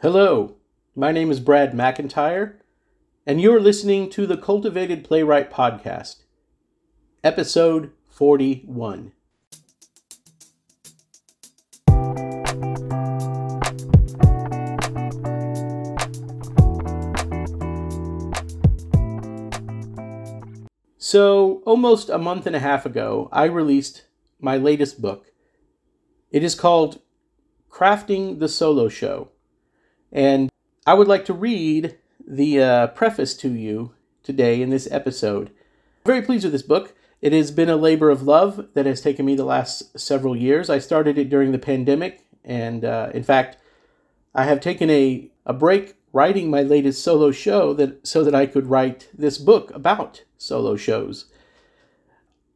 Hello, my name is Brad McEntire, and you're listening to the Cultivated Playwright Podcast, episode 41. So, almost a month and a half ago, I released my latest book. It is called Crafting the Solo Show. And I would like to read the uh, preface to you today in this episode. I'm very pleased with this book. It has been a labor of love that has taken me the last several years. I started it during the pandemic, and uh, in fact, I have taken a, a break writing my latest solo show that so that I could write this book about solo shows.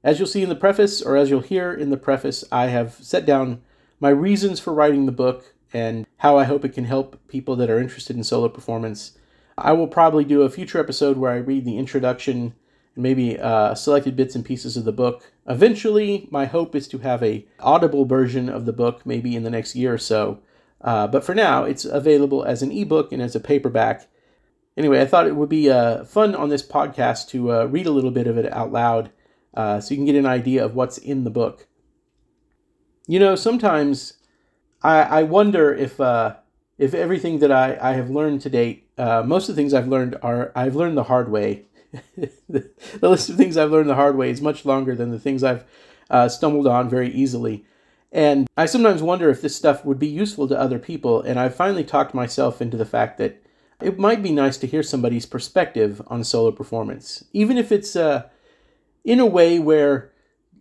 As you'll see in the preface, or as you'll hear in the preface, I have set down my reasons for writing the book and how I hope it can help people that are interested in solo performance. I will probably do a future episode where I read the introduction and maybe uh, selected bits and pieces of the book. Eventually, my hope is to have a audible version of the book, maybe in the next year or so. Uh, but for now, it's available as an ebook and as a paperback. Anyway, I thought it would be uh, fun on this podcast to uh, read a little bit of it out loud uh, so you can get an idea of what's in the book. You know, sometimes I, I wonder if uh, if everything that I, I have learned to date, uh, most of the things I've learned are I've learned the hard way. the, list of things I've learned the hard way is much longer than the things I've uh, stumbled on very easily. And I sometimes wonder if this stuff would be useful to other people. And I've finally talked myself into the fact that it might be nice to hear somebody's perspective on solo performance, even if it's uh, in a way where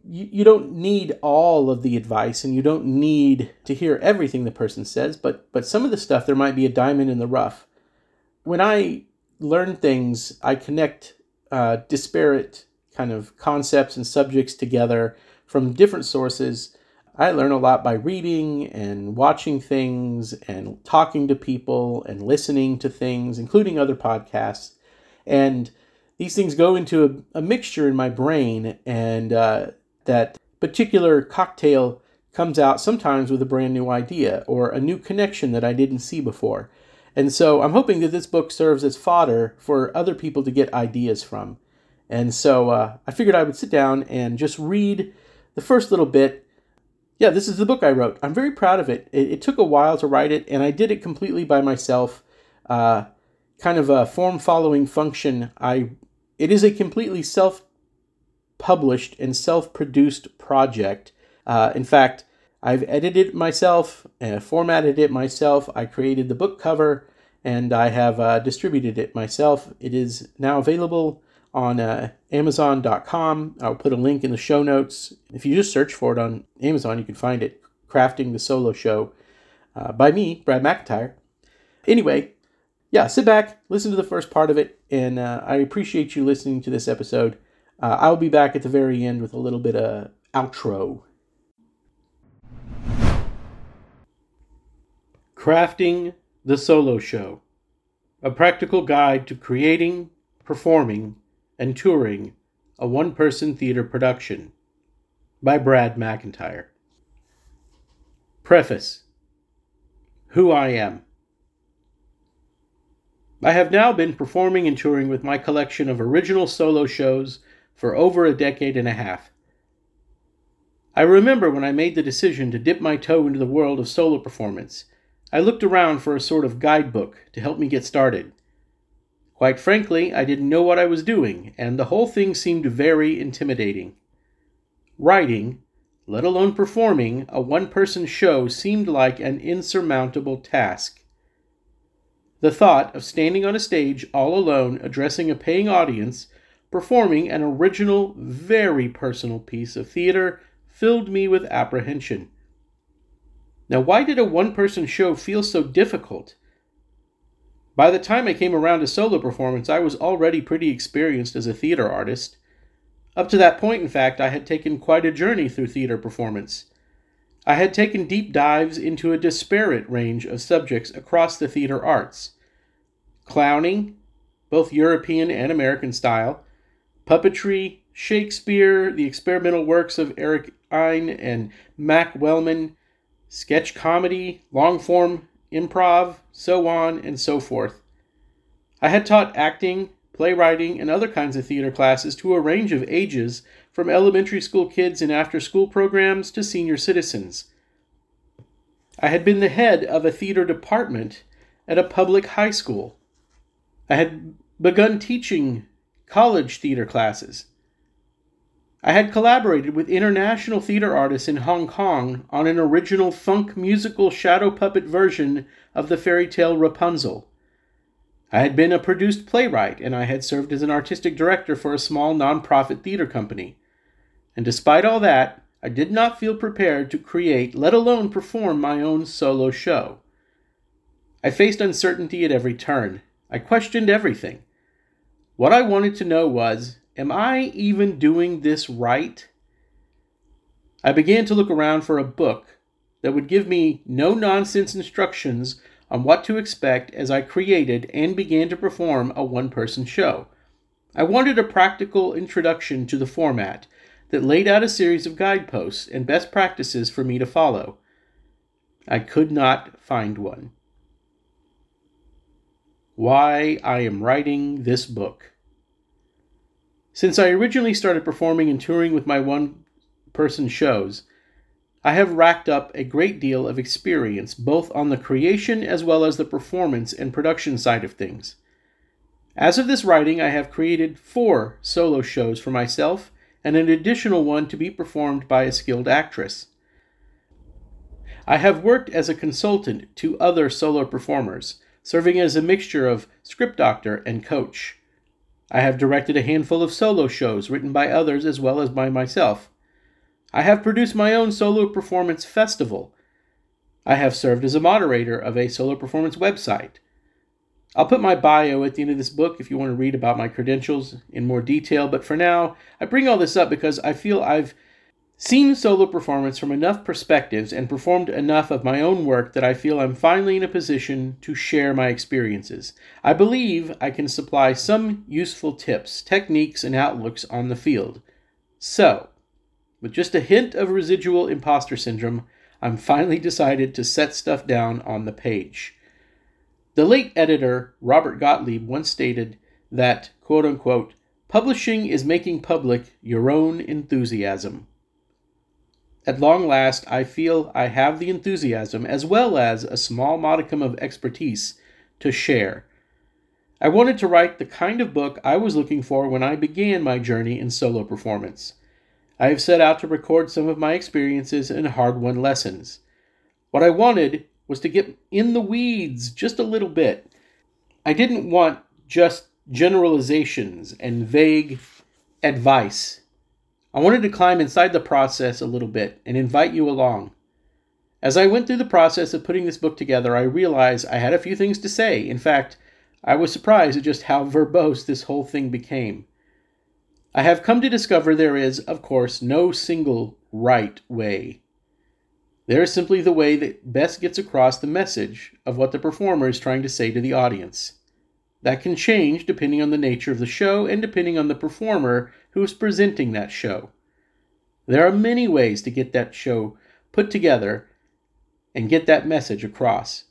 you, you don't need all of the advice and you don't need to hear everything the person says, but but some of the stuff there might be a diamond in the rough. When I learn things, I connect uh, disparate kind of concepts and subjects together from different sources. I learn a lot by reading and watching things and talking to people and listening to things, including other podcasts. And these things go into a, a mixture in my brain, and uh, that particular cocktail comes out sometimes with a brand new idea or a new connection that I didn't see before. And so I'm hoping that this book serves as fodder for other people to get ideas from. And so uh, I figured I would sit down and just read the first little bit. Yeah, this is the book I wrote. I'm very proud of it. It, it took a while to write it, and I did it completely by myself. Uh, kind of a form following function. I it is a completely self published and self produced project. Uh, in fact, I've edited it myself, uh, formatted it myself. I created the book cover, and I have uh, distributed it myself. It is now available on uh, Amazon.com. I'll put a link in the show notes. If you just search for it on Amazon, you can find it. Crafting the Solo Show uh, by me, Brad McEntire. Anyway, yeah, sit back, listen to the first part of it, and uh, I appreciate you listening to this episode. Uh, I'll be back at the very end with a little bit of outro. Crafting the Solo Show A practical guide to creating, performing, and touring a one person theater production by Brad McEntire. Preface Who I Am. I have now been performing and touring with my collection of original solo shows for over a decade and a half. I remember when I made the decision to dip my toe into the world of solo performance, I looked around for a sort of guidebook to help me get started. Quite frankly, I didn't know what I was doing, and the whole thing seemed very intimidating. Writing, let alone performing, a one person show seemed like an insurmountable task. The thought of standing on a stage all alone addressing a paying audience performing an original, very personal piece of theater filled me with apprehension. Now, why did a one person show feel so difficult? By the time I came around to solo performance, I was already pretty experienced as a theater artist. Up to that point, in fact, I had taken quite a journey through theater performance. I had taken deep dives into a disparate range of subjects across the theater arts clowning, both European and American style, puppetry, Shakespeare, the experimental works of Erik Ehn and Mac Wellman, sketch comedy, long form improv, so on and so forth. I had taught acting, playwriting, and other kinds of theater classes to a range of ages, from elementary school kids in after school programs to senior citizens. I had been the head of a theater department at a public high school. I had begun teaching college theater classes. I had collaborated with international theater artists in Hong Kong on an original funk musical shadow puppet version of the fairy tale Rapunzel. I had been a produced playwright, and I had served as an artistic director for a small nonprofit theater company. And despite all that, I did not feel prepared to create, let alone perform, my own solo show. I faced uncertainty at every turn. I questioned everything. What I wanted to know was Am I even doing this right? I began to look around for a book that would give me no nonsense instructions on what to expect as I created and began to perform a one person show. I wanted a practical introduction to the format that laid out a series of guideposts and best practices for me to follow. I could not find one. Why I am writing this book. Since I originally started performing and touring with my one person shows, I have racked up a great deal of experience both on the creation as well as the performance and production side of things. As of this writing, I have created four solo shows for myself and an additional one to be performed by a skilled actress. I have worked as a consultant to other solo performers, serving as a mixture of script doctor and coach. I have directed a handful of solo shows written by others as well as by myself. I have produced my own solo performance festival. I have served as a moderator of a solo performance website. I'll put my bio at the end of this book if you want to read about my credentials in more detail, but for now, I bring all this up because I feel I've seen solo performance from enough perspectives and performed enough of my own work that I feel I'm finally in a position to share my experiences. I believe I can supply some useful tips, techniques, and outlooks on the field. So, with just a hint of residual imposter syndrome, I'm finally decided to set stuff down on the page. The late editor, Robert Gottlieb, once stated that, quote unquote, publishing is making public your own enthusiasm. At long last, I feel I have the enthusiasm as well as a small modicum of expertise to share. I wanted to write the kind of book I was looking for when I began my journey in solo performance. I have set out to record some of my experiences and hard won lessons. What I wanted was to get in the weeds just a little bit. I didn't want just generalizations and vague advice. I wanted to climb inside the process a little bit and invite you along. As I went through the process of putting this book together, I realized I had a few things to say. In fact, I was surprised at just how verbose this whole thing became. I have come to discover there is, of course, no single right way. There is simply the way that best gets across the message of what the performer is trying to say to the audience. That can change depending on the nature of the show and depending on the performer who is presenting that show. There are many ways to get that show put together and get that message across.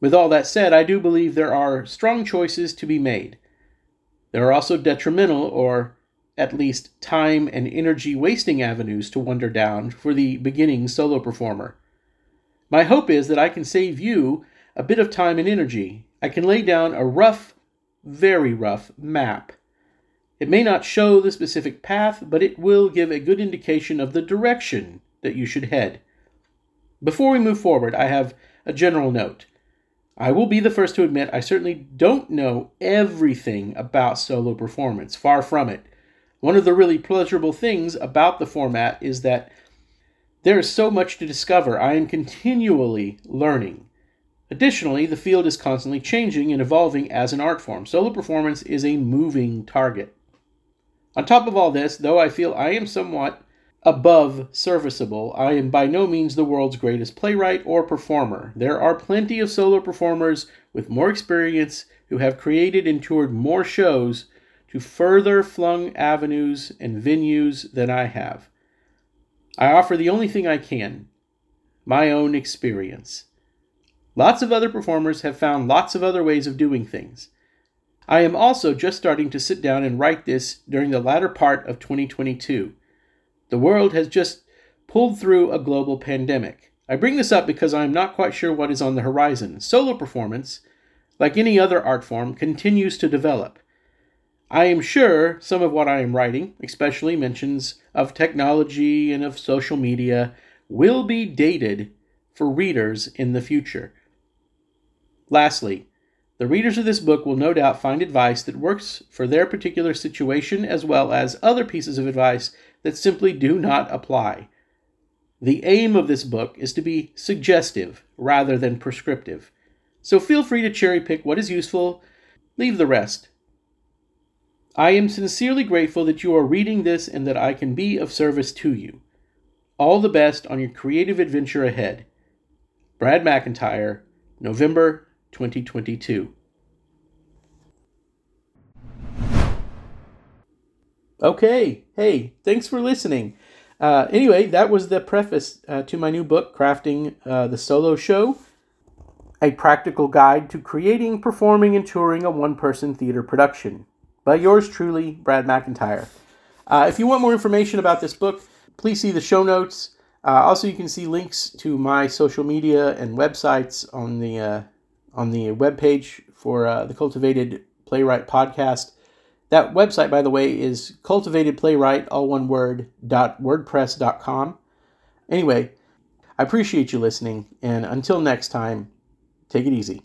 With all that said, I do believe there are strong choices to be made. There are also detrimental or at least time and energy wasting avenues to wander down for the beginning solo performer. My hope is that I can save you a bit of time and energy I can lay down a rough, very rough map. It may not show the specific path, but it will give a good indication of the direction that you should head. Before we move forward, I have a general note. I will be the first to admit I certainly don't know everything about solo performance, far from it. One of the really pleasurable things about the format is that there is so much to discover. I am continually learning. Additionally, the field is constantly changing and evolving as an art form. Solo performance is a moving target. On top of all this, though I feel I am somewhat above serviceable, I am by no means the world's greatest playwright or performer. There are plenty of solo performers with more experience who have created and toured more shows to further flung avenues and venues than I have. I offer the only thing I can my own experience. Lots of other performers have found lots of other ways of doing things. I am also just starting to sit down and write this during the latter part of 2022. The world has just pulled through a global pandemic. I bring this up because I am not quite sure what is on the horizon. Solo performance, like any other art form, continues to develop. I am sure some of what I am writing, especially mentions of technology and of social media, will be dated for readers in the future. Lastly, the readers of this book will no doubt find advice that works for their particular situation as well as other pieces of advice that simply do not apply. The aim of this book is to be suggestive rather than prescriptive. So feel free to cherry pick what is useful, leave the rest. I am sincerely grateful that you are reading this and that I can be of service to you. All the best on your creative adventure ahead. Brad McEntire, November 2022. Okay, hey, thanks for listening. Uh, anyway, that was the preface uh, to my new book, Crafting uh, the Solo Show A Practical Guide to Creating, Performing, and Touring a One Person Theater Production by yours truly, Brad McEntire. Uh, if you want more information about this book, please see the show notes. Uh, also, you can see links to my social media and websites on the uh, on the webpage for uh, the Cultivated Playwright podcast. That website, by the way, is cultivatedplaywright, all one word, dot wordpress.com. Anyway, I appreciate you listening, and until next time, take it easy.